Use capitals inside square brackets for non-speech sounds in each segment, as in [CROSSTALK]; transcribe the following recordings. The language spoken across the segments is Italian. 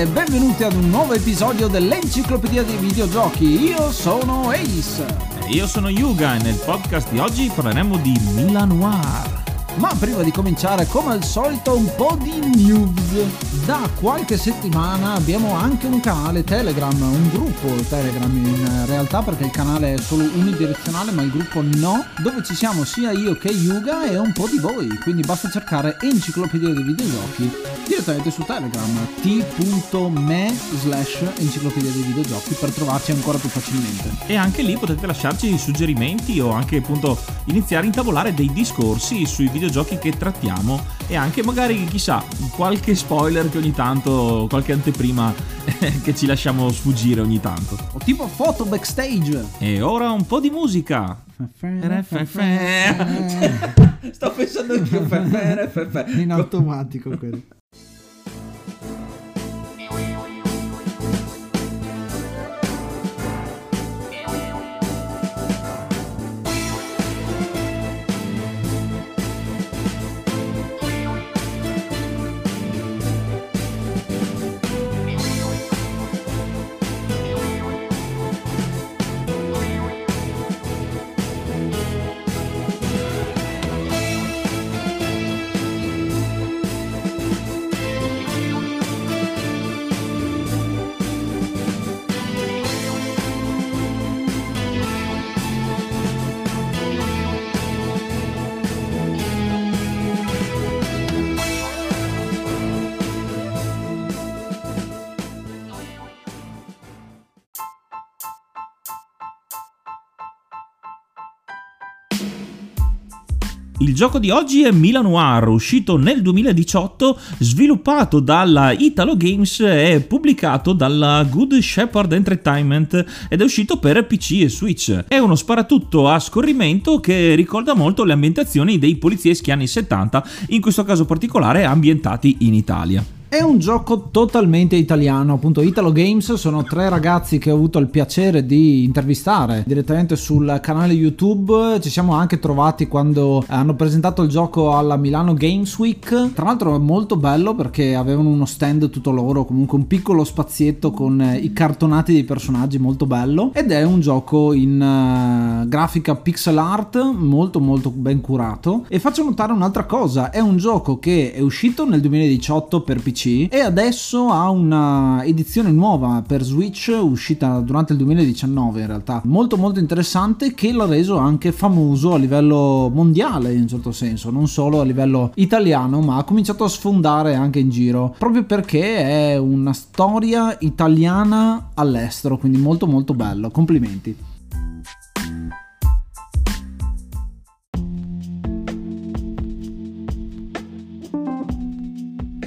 e benvenuti ad un nuovo episodio dell'Enciclopedia dei Videogiochi. Io sono Ace. E io sono Yuga e nel podcast di oggi parleremo di Milan Noir. Ma prima di cominciare, come al solito, un po' di news. Da qualche settimana abbiamo anche un canale Telegram, un gruppo Telegram in realtà perché il canale è solo unidirezionale ma il gruppo no, dove ci siamo sia io che Yuga e un po' di voi, quindi basta cercare enciclopedia dei videogiochi direttamente su Telegram t.me slash enciclopedia dei videogiochi per trovarci ancora più facilmente. E anche lì potete lasciarci suggerimenti o anche appunto iniziare a intavolare dei discorsi sui videogiochi che trattiamo e anche magari chissà qualche spoiler che ogni tanto, qualche anteprima [LAUGHS] che ci lasciamo sfuggire ogni tanto. O tipo foto backstage. E ora un po' di musica. [LAUGHS] [LAUGHS] Sto pensando anch'io. In automatico quello. Il gioco di oggi è Milan Noir, uscito nel 2018, sviluppato dalla Italo Games e pubblicato dalla Good Shepherd Entertainment ed è uscito per PC e Switch. È uno sparatutto a scorrimento che ricorda molto le ambientazioni dei polizieschi anni 70, in questo caso particolare ambientati in Italia. È un gioco totalmente italiano, appunto Italo Games sono tre ragazzi che ho avuto il piacere di intervistare direttamente sul canale YouTube, ci siamo anche trovati quando hanno presentato il gioco alla Milano Games Week, tra l'altro è molto bello perché avevano uno stand tutto loro, comunque un piccolo spazietto con i cartonati dei personaggi molto bello. Ed è un gioco in uh, grafica pixel art molto molto ben curato. E faccio notare un'altra cosa, è un gioco che è uscito nel 2018 per PC e adesso ha una edizione nuova per Switch uscita durante il 2019 in realtà. Molto molto interessante che l'ha reso anche famoso a livello mondiale in un certo senso non solo a livello italiano ma ha cominciato a sfondare anche in giro proprio perché è una storia italiana all'estero quindi molto molto bello. Complimenti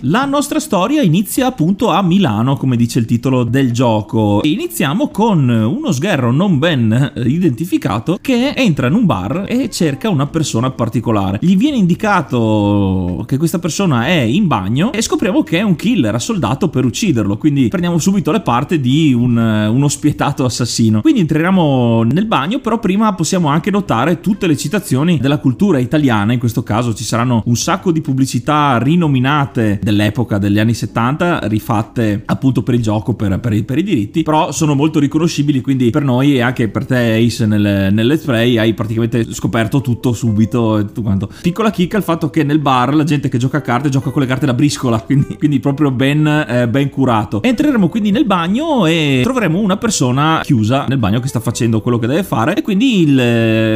La nostra storia inizia appunto a Milano, come dice il titolo del gioco. E iniziamo con uno sgherro non ben identificato che entra in un bar e cerca una persona particolare. Gli viene indicato che questa persona è in bagno e scopriamo che è un killer assoldato per ucciderlo. Quindi prendiamo subito le parti di un, uno spietato assassino. Quindi entriamo nel bagno, però prima possiamo anche notare tutte le citazioni della cultura italiana. In questo caso ci saranno un sacco di pubblicità rinominate dell'epoca degli anni 70 rifatte appunto per il gioco per, per, i, per, i, diritti però sono molto riconoscibili quindi per noi e anche per te Ace nel, nel let's play hai praticamente scoperto tutto subito e tutto quanto. Piccola chicca il fatto che nel bar la gente che gioca a carte gioca con le carte da briscola [LAUGHS] quindi, quindi proprio ben, eh, ben curato. Entreremo quindi nel bagno e troveremo una persona chiusa nel bagno che sta facendo quello che deve fare e quindi il,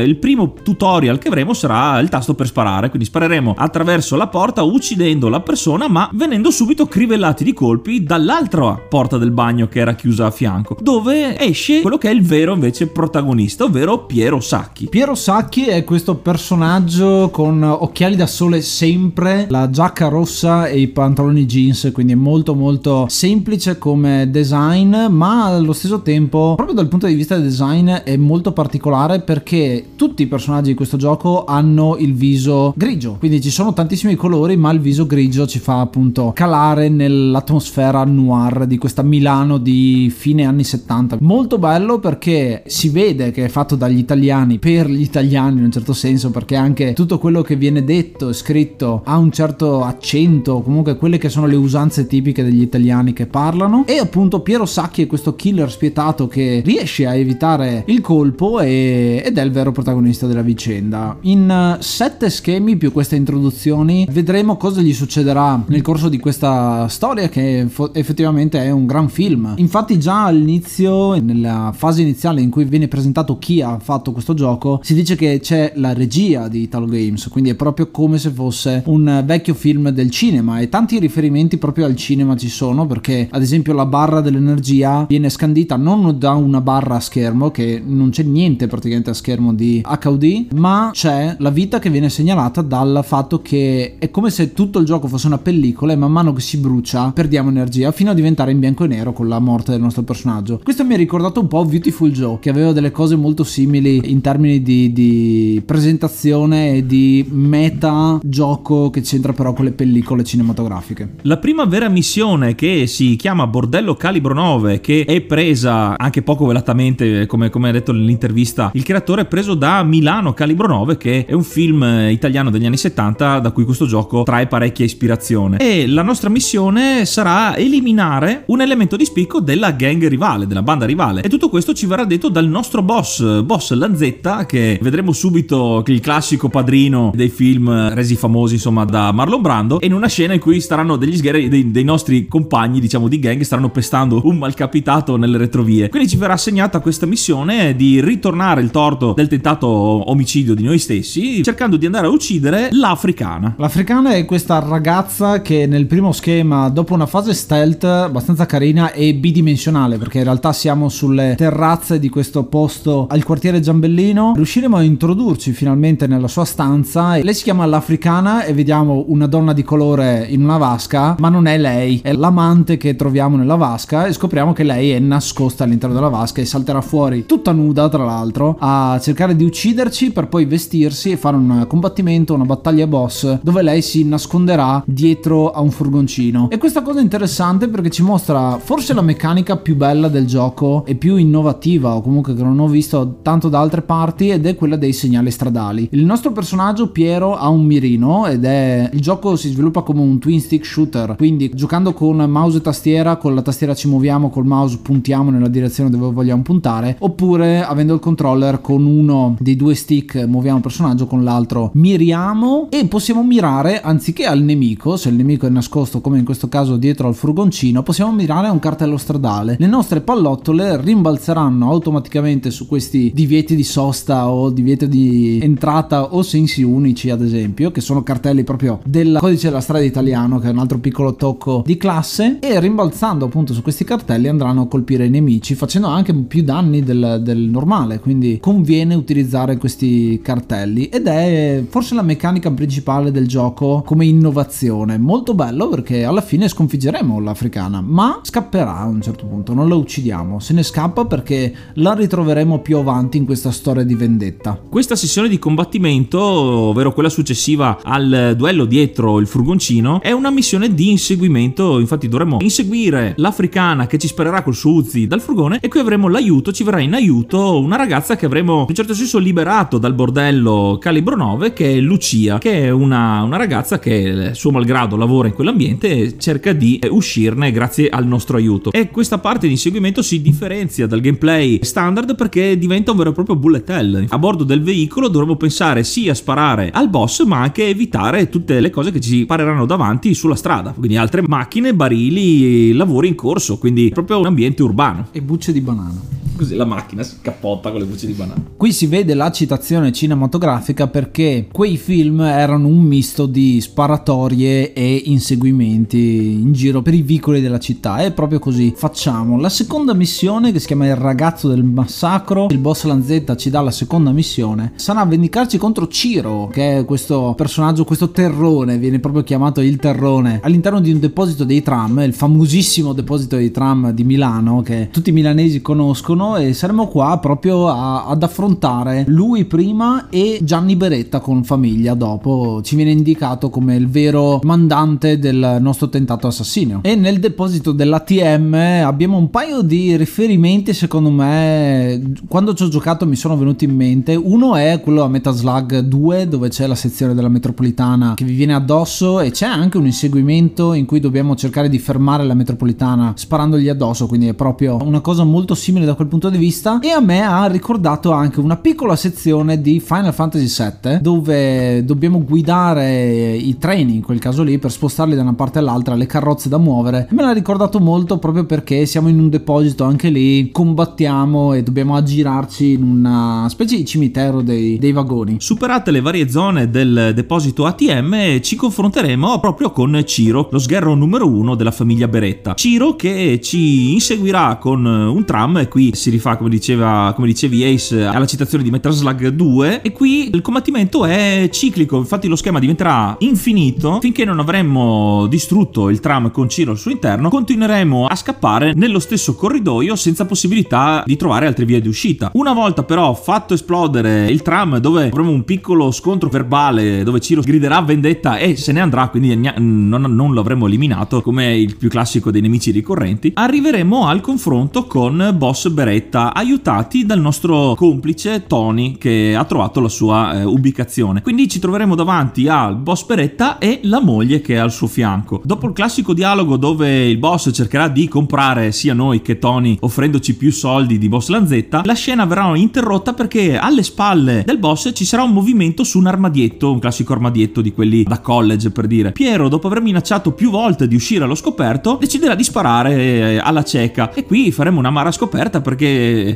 il primo tutorial che avremo sarà il tasto per sparare quindi spareremo attraverso la porta uccidendo la persona ma venendo subito crivellati di colpi dall'altra porta del bagno che era chiusa a fianco, dove esce quello che è il vero invece protagonista, ovvero Piero Sacchi. Piero Sacchi è questo personaggio con occhiali da sole sempre, la giacca rossa e i pantaloni jeans, quindi è molto molto semplice come design, ma allo stesso tempo, proprio dal punto di vista del design, è molto particolare perché tutti i personaggi di questo gioco hanno il viso grigio, quindi ci sono tantissimi colori, ma il viso grigio ci fa appunto calare nell'atmosfera noir di questa Milano di fine anni 70. Molto bello perché si vede che è fatto dagli italiani per gli italiani in un certo senso perché anche tutto quello che viene detto e scritto ha un certo accento, comunque quelle che sono le usanze tipiche degli italiani che parlano e appunto Piero Sacchi è questo killer spietato che riesce a evitare il colpo e, ed è il vero protagonista della vicenda. In eh, sette schemi più queste introduzioni vedremo cosa gli succederà nel corso di questa storia che effettivamente è un gran film. Infatti già all'inizio, nella fase iniziale in cui viene presentato chi ha fatto questo gioco, si dice che c'è la regia di Italo Games, quindi è proprio come se fosse un vecchio film del cinema e tanti riferimenti proprio al cinema ci sono perché ad esempio la barra dell'energia viene scandita non da una barra a schermo che non c'è niente praticamente a schermo di HUD, ma c'è la vita che viene segnalata dal fatto che è come se tutto il gioco fosse una pellicola e man mano che si brucia perdiamo energia fino a diventare in bianco e nero con la morte del nostro personaggio. Questo mi ha ricordato un po' Beautiful Joe che aveva delle cose molto simili in termini di, di presentazione e di meta gioco che c'entra però con le pellicole cinematografiche. La prima vera missione che si chiama Bordello Calibro 9 che è presa anche poco velatamente come, come ha detto nell'intervista il creatore è preso da Milano Calibro 9 che è un film italiano degli anni 70 da cui questo gioco trae parecchia ispirazione e la nostra missione sarà eliminare un elemento di spicco della gang rivale della banda rivale. E tutto questo ci verrà detto dal nostro boss boss Lanzetta che vedremo subito il classico padrino dei film resi famosi insomma da Marlon Brando. In una scena in cui staranno degli sgherri dei, dei nostri compagni diciamo di gang staranno pestando un malcapitato nelle retrovie. Quindi ci verrà assegnata questa missione di ritornare il torto del tentato omicidio di noi stessi cercando di andare a uccidere l'africana. L'africana è questa ragazza che nel primo schema dopo una fase stealth abbastanza carina e bidimensionale perché in realtà siamo sulle terrazze di questo posto al quartiere Giambellino riusciremo a introdurci finalmente nella sua stanza lei si chiama l'africana e vediamo una donna di colore in una vasca ma non è lei è l'amante che troviamo nella vasca e scopriamo che lei è nascosta all'interno della vasca e salterà fuori tutta nuda tra l'altro a cercare di ucciderci per poi vestirsi e fare un combattimento una battaglia boss dove lei si nasconderà dietro a un furgoncino. E questa cosa è interessante perché ci mostra forse la meccanica più bella del gioco e più innovativa o comunque che non ho visto tanto da altre parti ed è quella dei segnali stradali. Il nostro personaggio Piero ha un mirino ed è il gioco si sviluppa come un twin stick shooter. Quindi giocando con mouse e tastiera con la tastiera ci muoviamo col mouse puntiamo nella direzione dove vogliamo puntare oppure avendo il controller con uno dei due stick muoviamo il personaggio con l'altro miriamo e possiamo mirare anziché al nemico se il nemico è nascosto come in questo caso dietro al furgoncino possiamo mirare un cartello stradale. Le nostre pallottole rimbalzeranno automaticamente su questi divieti di sosta o divieti di entrata o sensi unici ad esempio che sono cartelli proprio del codice della strada italiano che è un altro piccolo tocco di classe e rimbalzando appunto su questi cartelli andranno a colpire i nemici facendo anche più danni del, del normale. Quindi conviene utilizzare questi cartelli. Ed è forse la meccanica principale del gioco come innovazione molto bello perché alla fine sconfiggeremo l'africana ma scapperà a un certo punto non la uccidiamo. Se ne scappa perché la ritroveremo più avanti in questa storia di vendetta. Questa sessione di combattimento ovvero quella successiva al duello dietro il furgoncino è una missione di inseguimento. Infatti dovremo inseguire l'africana che ci sparerà col suo Uzi dal furgone e qui avremo l'aiuto ci verrà in aiuto una ragazza che avremo in un certo senso liberato dal bordello calibro 9 che è Lucia che è una, una ragazza che suo malgrado lavora in quell'ambiente cerca di uscirne grazie al nostro aiuto. E questa parte di inseguimento si differenzia dal gameplay standard perché diventa un vero e proprio bullet hell. A bordo del veicolo dovremo pensare sia a sparare al boss ma anche evitare tutte le cose che ci pareranno davanti sulla strada. Quindi altre macchine barili lavori in corso quindi proprio un ambiente urbano. E bucce di banana così la macchina scappotta con le bucce di banana. Qui si vede la citazione cinematografica perché quei film erano un misto di sparatorie e inseguimenti in giro per i vicoli della città. È proprio così. Facciamo la seconda missione che si chiama Il ragazzo del massacro. Il boss Lanzetta ci dà la seconda missione. Sarà vendicarci contro Ciro, che è questo personaggio, questo terrone, viene proprio chiamato il terrone, all'interno di un deposito dei tram, il famosissimo deposito dei tram di Milano che tutti i milanesi conoscono giorno e saremo qua proprio a, ad affrontare lui prima e Gianni Beretta con famiglia dopo. Ci viene indicato come il vero mandante del nostro tentato assassinio. E nel deposito dell'ATM abbiamo un paio di riferimenti secondo me quando ci ho giocato mi sono venuti in mente. Uno è quello a Metaslug 2 dove c'è la sezione della metropolitana che vi viene addosso e c'è anche un inseguimento in cui dobbiamo cercare di fermare la metropolitana sparandogli addosso, quindi è proprio una cosa molto simile da quel punto di vista e a me ha ricordato anche una piccola sezione di Final Fantasy VII dove dobbiamo guidare i treni in quel caso lì per spostarli da una parte all'altra, le carrozze da muovere. Me l'ha ricordato molto proprio perché siamo in un deposito anche lì, combattiamo e dobbiamo aggirarci in una specie di cimitero dei, dei vagoni. Superate le varie zone del deposito ATM ci confronteremo proprio con Ciro, lo sgherro numero uno della famiglia Beretta. Ciro che ci inseguirà con un tram e qui si rifà come diceva come dicevi Ace alla citazione di Metal Slug 2 e qui il combattimento è ciclico, infatti lo schema diventerà infinito. Finché non avremmo distrutto il tram con Ciro al suo interno, continueremo a scappare nello stesso corridoio senza possibilità di trovare altre vie di uscita. Una volta però fatto esplodere il tram dove avremo un piccolo scontro verbale dove Ciro griderà vendetta e se ne andrà, quindi non, non lo avremo eliminato come il più classico dei nemici ricorrenti, arriveremo al confronto con Boss Beretta aiutati dal nostro complice Tony che ha trovato la sua eh, ubicazione. Quindi ci troveremo davanti al boss Beretta e la moglie che è al suo fianco. Dopo il classico dialogo dove il boss cercherà di comprare sia noi che Tony offrendoci più soldi di boss Lanzetta, la scena verrà interrotta perché alle spalle del boss ci sarà un movimento su un armadietto, un classico armadietto di quelli da college per dire. Piero, dopo aver minacciato più volte di uscire allo scoperto, deciderà di sparare eh, alla cieca. E qui faremo una mara scoperta perché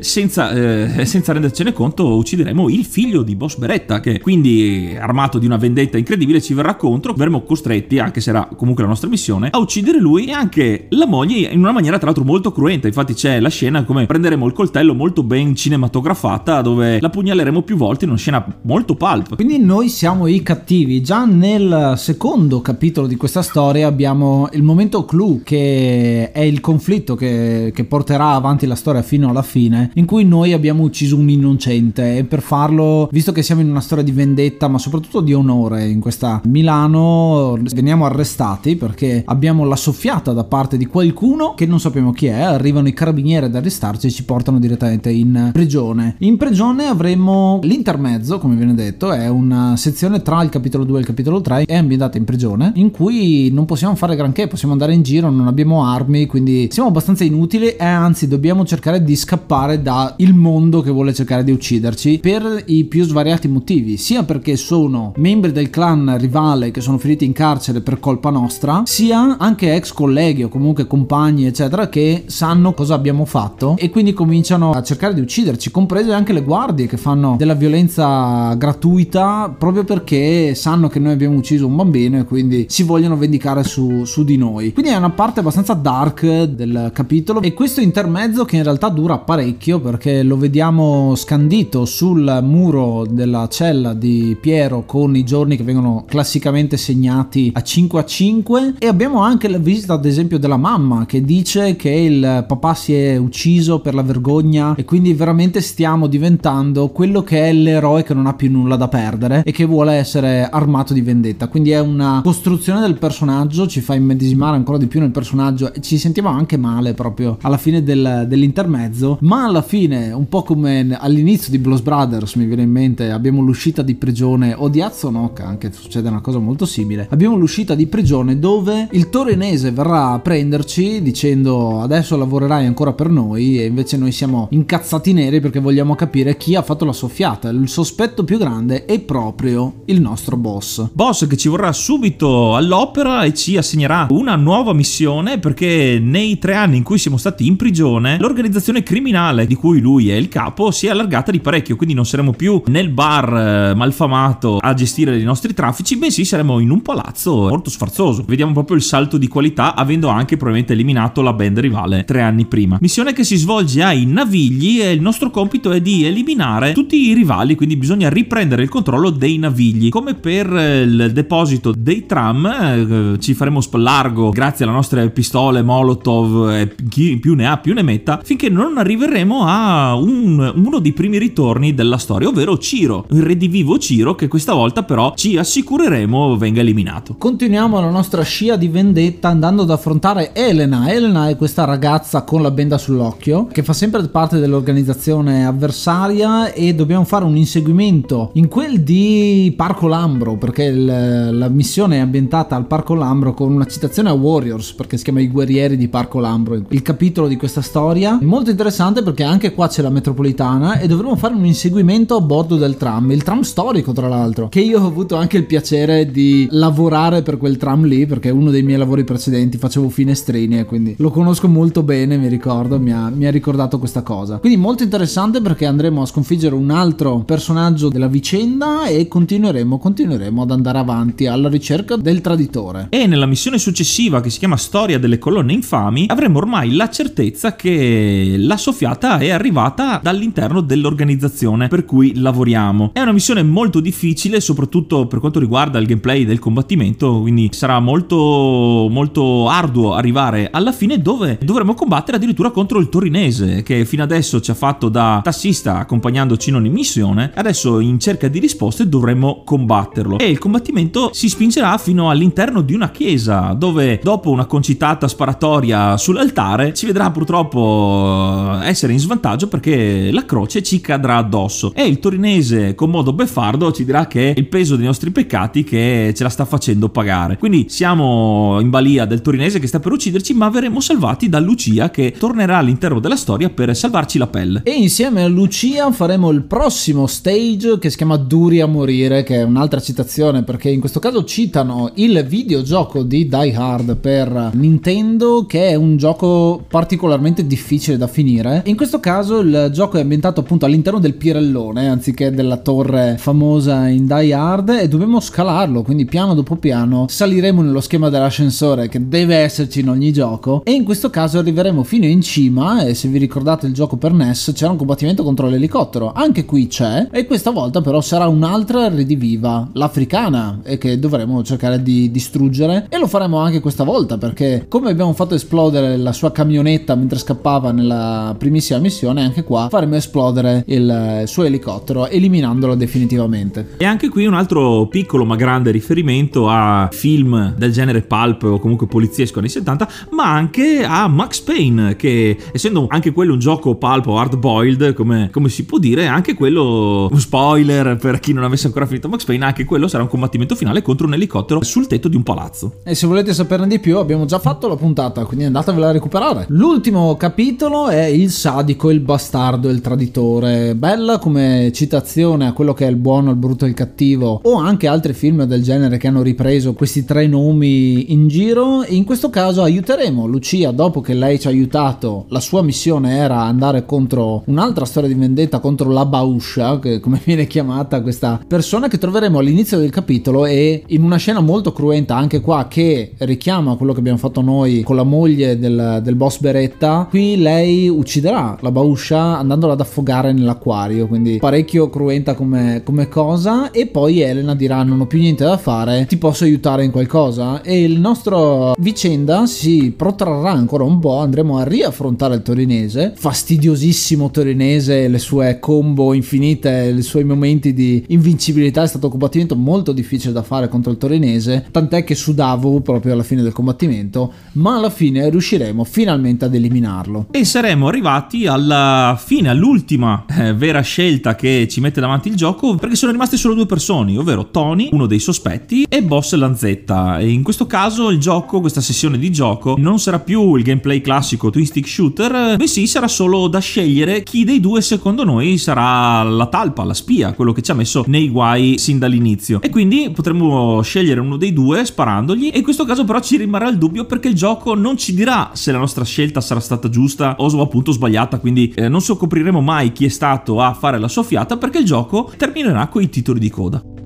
senza, eh, senza rendercene conto uccideremo il figlio di Boss Beretta che quindi armato di una vendetta incredibile ci verrà contro. Verremo costretti, anche se era comunque la nostra missione, a uccidere lui e anche la moglie in una maniera tra l'altro molto cruenta. Infatti c'è la scena come prenderemo il coltello molto ben cinematografata dove la pugnaleremo più volte in una scena molto pulp. Quindi noi siamo i cattivi. Già nel secondo capitolo di questa storia abbiamo il momento clou che è il conflitto che, che porterà avanti la storia fino alla fine in cui noi abbiamo ucciso un innocente e per farlo, visto che siamo in una storia di vendetta ma soprattutto di onore in questa Milano, veniamo arrestati perché abbiamo la soffiata da parte di qualcuno che non sappiamo chi è, arrivano i carabinieri ad arrestarci e ci portano direttamente in prigione. In prigione avremo l'intermezzo, come viene detto, è una sezione tra il capitolo 2 e il capitolo 3 è ambientata in prigione in cui non possiamo fare granché, possiamo andare in giro, non abbiamo armi, quindi siamo abbastanza inutili e anzi dobbiamo cercare di scappare dal mondo che vuole cercare di ucciderci per i più svariati motivi, sia perché sono membri del clan rivale che sono finiti in carcere per colpa nostra, sia anche ex colleghi o comunque compagni eccetera che sanno cosa abbiamo fatto e quindi cominciano a cercare di ucciderci, comprese anche le guardie che fanno della violenza gratuita proprio perché sanno che noi abbiamo ucciso un bambino e quindi si vogliono vendicare su, su di noi. Quindi è una parte abbastanza dark del capitolo e questo intermezzo che in realtà dura parecchio perché lo vediamo scandito sul muro della cella di Piero con i giorni che vengono classicamente segnati a 5 a 5 e abbiamo anche la visita ad esempio della mamma che dice che il papà si è ucciso per la vergogna e quindi veramente stiamo diventando quello che è l'eroe che non ha più nulla da perdere e che vuole essere armato di vendetta. Quindi è una costruzione del personaggio ci fa immedesimare ancora di più nel personaggio e ci sentiamo anche male proprio alla fine del, dell'intermezzo ma alla fine un po' come all'inizio di Blues Brothers mi viene in mente abbiamo l'uscita di prigione o di Azzonoca anche succede una cosa molto simile. Abbiamo l'uscita di prigione dove il torinese verrà a prenderci dicendo adesso lavorerai ancora per noi e invece noi siamo incazzati neri perché vogliamo capire chi ha fatto la soffiata. Il sospetto più grande è proprio il nostro boss. Boss che ci vorrà subito all'opera e ci assegnerà una nuova missione perché nei tre anni in cui siamo stati in prigione l'organizzazione criminale di cui lui è il capo si è allargata di parecchio quindi non saremo più nel bar eh, malfamato a gestire i nostri traffici bensì saremo in un palazzo molto sfarzoso. Vediamo proprio il salto di qualità avendo anche probabilmente eliminato la band rivale tre anni prima. Missione che si svolge ai navigli e il nostro compito è di eliminare tutti i rivali quindi bisogna riprendere il controllo dei navigli. Come per eh, il deposito dei tram eh, ci faremo largo grazie alle nostre pistole molotov e chi più ne ha più ne metta finché non arriveremo a un, uno dei primi ritorni della storia, ovvero Ciro, il redivivo Ciro che questa volta però ci assicureremo venga eliminato. Continuiamo la nostra scia di vendetta andando ad affrontare Elena. Elena è questa ragazza con la benda sull'occhio che fa sempre parte dell'organizzazione avversaria e dobbiamo fare un inseguimento in quel di Parco Lambro perché il, la missione è ambientata al Parco Lambro con una citazione a Warriors perché si chiama I guerrieri di Parco Lambro, il capitolo di questa storia. Molto interessante perché anche qua c'è la metropolitana e dovremo fare un inseguimento a bordo del tram, il tram storico tra l'altro, che io ho avuto anche il piacere di lavorare per quel tram lì perché uno dei miei lavori precedenti facevo finestrini e quindi lo conosco molto bene, mi ricordo, mi ha, mi ha ricordato questa cosa. Quindi molto interessante perché andremo a sconfiggere un altro personaggio della vicenda e continueremo, continueremo ad andare avanti alla ricerca del traditore. E nella missione successiva che si chiama Storia delle colonne infami avremo ormai la certezza che la soffiata è arrivata dall'interno dell'organizzazione per cui lavoriamo. È una missione molto difficile soprattutto per quanto riguarda il gameplay del combattimento quindi sarà molto molto arduo arrivare alla fine dove dovremo combattere addirittura contro il torinese che fino adesso ci ha fatto da tassista accompagnandoci in ogni missione adesso in cerca di risposte dovremo combatterlo e il combattimento si spingerà fino all'interno di una chiesa dove dopo una concitata sparatoria sull'altare ci vedrà purtroppo essere in svantaggio perché la croce ci cadrà addosso. E il torinese con modo beffardo ci dirà che è il peso dei nostri peccati che ce la sta facendo pagare. Quindi siamo in balia del torinese che sta per ucciderci ma verremo salvati da Lucia che tornerà all'interno della storia per salvarci la pelle. E insieme a Lucia faremo il prossimo stage che si chiama Duri a morire che è un'altra citazione perché in questo caso citano il videogioco di Die Hard per Nintendo che è un gioco particolarmente difficile da finire. In questo caso il gioco è ambientato appunto all'interno del Pirellone anziché della torre famosa in Die Hard e dobbiamo scalarlo, quindi piano dopo piano saliremo nello schema dell'ascensore che deve esserci in ogni gioco. E in questo caso arriveremo fino in cima e se vi ricordate il gioco per NES c'era un combattimento contro l'elicottero, anche qui c'è e questa volta però sarà un'altra rediviva, l'africana e che dovremo cercare di distruggere. E lo faremo anche questa volta perché come abbiamo fatto esplodere la sua camionetta mentre scappava nella primissima missione anche qua faremo esplodere il suo elicottero eliminandolo definitivamente. E anche qui un altro piccolo ma grande riferimento a film del genere pulp o comunque poliziesco anni 70 ma anche a Max Payne che essendo anche quello un gioco pulp o hard boiled come, come si può dire anche quello un spoiler per chi non avesse ancora finito Max Payne anche quello sarà un combattimento finale contro un elicottero sul tetto di un palazzo. E se volete saperne di più abbiamo già fatto la puntata quindi andatevela a recuperare. L'ultimo capitolo è il sadico il bastardo il traditore. Bella come citazione a quello che è il buono il brutto e il cattivo. O anche altri film del genere che hanno ripreso questi tre nomi in giro. In questo caso aiuteremo Lucia dopo che lei ci ha aiutato. La sua missione era andare contro un'altra storia di vendetta contro la Bauscia che come [LAUGHS] viene chiamata questa persona che troveremo all'inizio del capitolo. E in una scena molto cruenta anche qua che richiama quello che abbiamo fatto noi con la moglie del, del boss Beretta qui lei ucciderà la Bauscia andandola ad affogare nell'acquario quindi parecchio cruenta come, come cosa. E poi Elena dirà non ho più niente da fare ti posso aiutare in qualcosa? E il nostro vicenda si protrarrà ancora un po' andremo a riaffrontare il torinese fastidiosissimo torinese le sue combo infinite i suoi momenti di invincibilità è stato un combattimento molto difficile da fare contro il torinese tant'è che sudavo proprio alla fine del combattimento ma alla fine riusciremo finalmente ad eliminarlo. E saremo arrivati alla fine all'ultima eh, vera scelta che ci mette davanti il gioco perché sono rimaste solo due persone ovvero Tony uno dei sospetti e Boss Lanzetta. E in questo caso il gioco questa sessione di gioco non sarà più il gameplay classico twin stick shooter bensì sarà solo da scegliere chi dei due secondo noi sarà la talpa la spia quello che ci ha messo nei guai sin dall'inizio. E quindi potremo scegliere uno dei due sparandogli e in questo caso però ci rimarrà il dubbio perché il gioco non ci dirà se la nostra scelta sarà stata giusta o appunto sbagliata quindi eh, non scopriremo mai chi è stato a fare la soffiata perché il gioco terminerà con i titoli di coda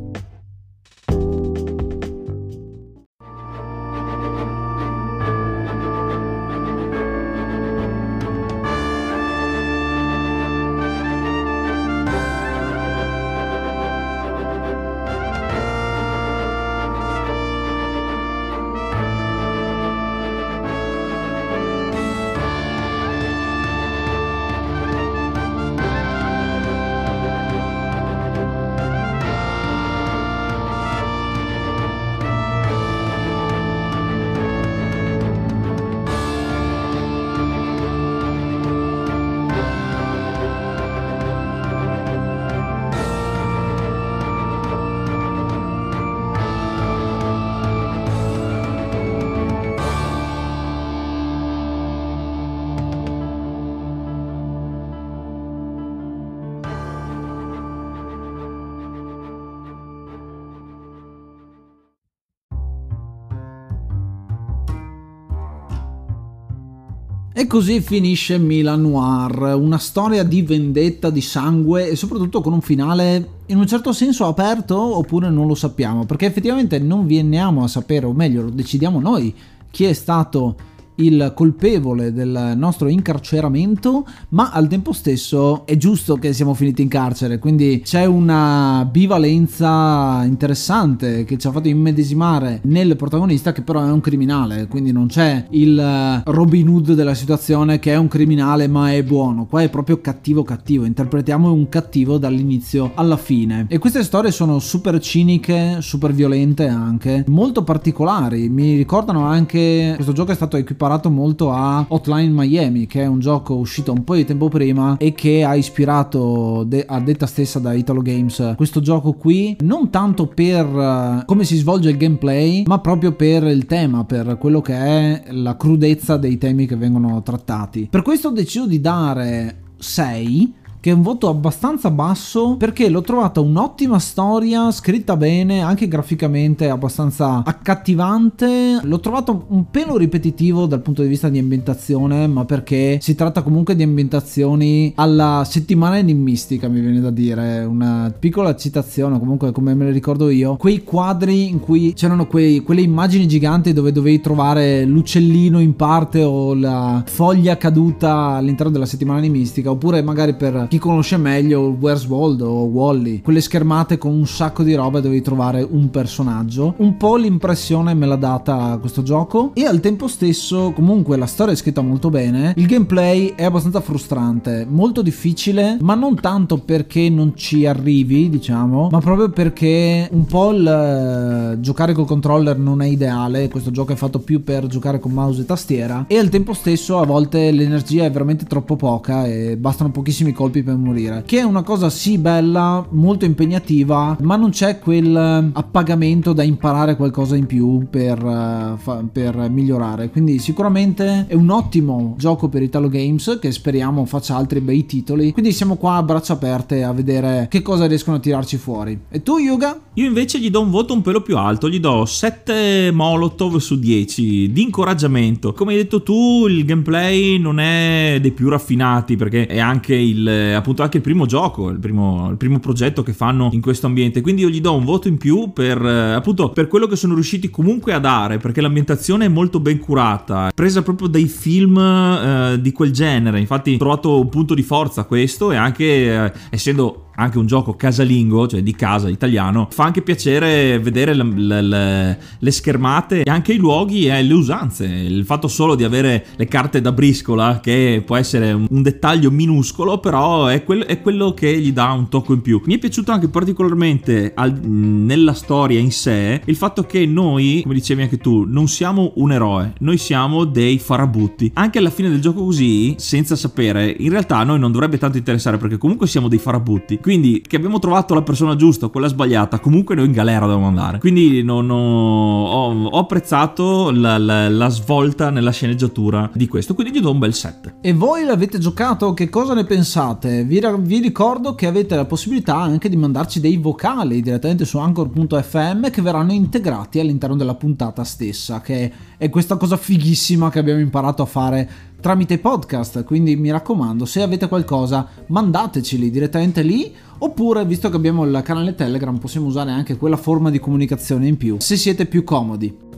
E così finisce Milan Noir, una storia di vendetta, di sangue e soprattutto con un finale in un certo senso aperto oppure non lo sappiamo, perché effettivamente non veniamo a sapere, o meglio lo decidiamo noi, chi è stato il colpevole del nostro incarceramento, ma al tempo stesso è giusto che siamo finiti in carcere, quindi c'è una bivalenza interessante che ci ha fatto immedesimare nel protagonista che però è un criminale, quindi non c'è il Robin Hood della situazione che è un criminale ma è buono, qua è proprio cattivo cattivo, interpretiamo un cattivo dall'inizio alla fine. E queste storie sono super ciniche, super violente anche, molto particolari, mi ricordano anche questo gioco è stato equiparato imparato molto a Hotline Miami, che è un gioco uscito un po' di tempo prima e che ha ispirato de- a detta stessa da Italo Games questo gioco qui, non tanto per uh, come si svolge il gameplay, ma proprio per il tema, per quello che è la crudezza dei temi che vengono trattati. Per questo ho deciso di dare 6 che è un voto abbastanza basso perché l'ho trovata un'ottima storia, scritta bene, anche graficamente abbastanza accattivante. L'ho trovato un pelo ripetitivo dal punto di vista di ambientazione, ma perché si tratta comunque di ambientazioni alla settimana enigmistica, mi viene da dire. Una piccola citazione, comunque come me le ricordo io, quei quadri in cui c'erano quei, quelle immagini giganti dove dovevi trovare l'uccellino in parte o la foglia caduta all'interno della settimana enigmistica, oppure magari per chi conosce meglio Where's Waldo o Wally, quelle schermate con un sacco di roba dove trovare un personaggio. Un po' l'impressione me l'ha data questo gioco. E al tempo stesso comunque la storia è scritta molto bene, il gameplay è abbastanza frustrante, molto difficile, ma non tanto perché non ci arrivi, diciamo, ma proprio perché un po' il uh, giocare col controller non è ideale, questo gioco è fatto più per giocare con mouse e tastiera. E al tempo stesso a volte l'energia è veramente troppo poca e bastano pochissimi colpi colpi per morire. Che è una cosa sì bella, molto impegnativa, ma non c'è quel eh, appagamento da imparare qualcosa in più per, uh, per migliorare. Quindi sicuramente è un ottimo gioco per Italo Games che speriamo faccia altri bei titoli. Quindi siamo qua a braccia aperte a vedere che cosa riescono a tirarci fuori. E tu Yuga? Io invece gli do un voto un pelo più alto, gli do 7 Molotov su 10 di incoraggiamento. Come hai detto tu, il gameplay non è dei più raffinati perché è anche il appunto anche il primo gioco, il primo, il primo, progetto che fanno in questo ambiente. Quindi io gli do un voto in più per eh, appunto per quello che sono riusciti comunque a dare, perché l'ambientazione è molto ben curata, presa proprio dai film eh, di quel genere. Infatti ho trovato un punto di forza questo e anche eh, essendo anche un gioco casalingo, cioè di casa italiano, fa anche piacere vedere le, le, le, schermate e anche i luoghi e le usanze. Il fatto solo di avere le carte da briscola, che può essere un, un dettaglio minuscolo, però è, quel, è, quello che gli dà un tocco in più. Mi è piaciuto anche particolarmente al, nella storia in sé il fatto che noi, come dicevi anche tu, non siamo un eroe, noi siamo dei farabutti. Anche alla fine del gioco così, senza sapere, in realtà a noi non dovrebbe tanto interessare perché comunque siamo dei farabutti. Quindi che abbiamo trovato la persona giusta, quella sbagliata, comunque noi in galera dobbiamo andare. Quindi non ho, ho, ho apprezzato la, la, la, svolta nella sceneggiatura di questo, quindi gli do un bel 7. E voi l'avete giocato? Che cosa ne pensate? Vi, vi ricordo che avete la possibilità anche di mandarci dei vocali direttamente su anchor.fm che verranno integrati all'interno della puntata stessa, che è questa cosa fighissima che abbiamo imparato a fare tramite podcast, quindi mi raccomando, se avete qualcosa mandateceli direttamente lì oppure visto che abbiamo il canale Telegram possiamo usare anche quella forma di comunicazione in più, se siete più comodi.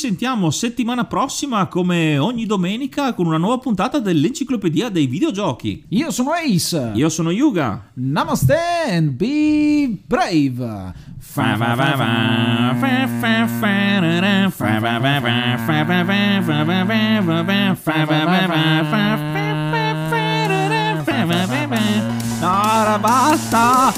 sentiamo settimana prossima, come ogni domenica, con una nuova puntata dell'Enciclopedia dei Videogiochi. Io sono Ace. Io sono Yuga. Namaste and be brave. Ora basta!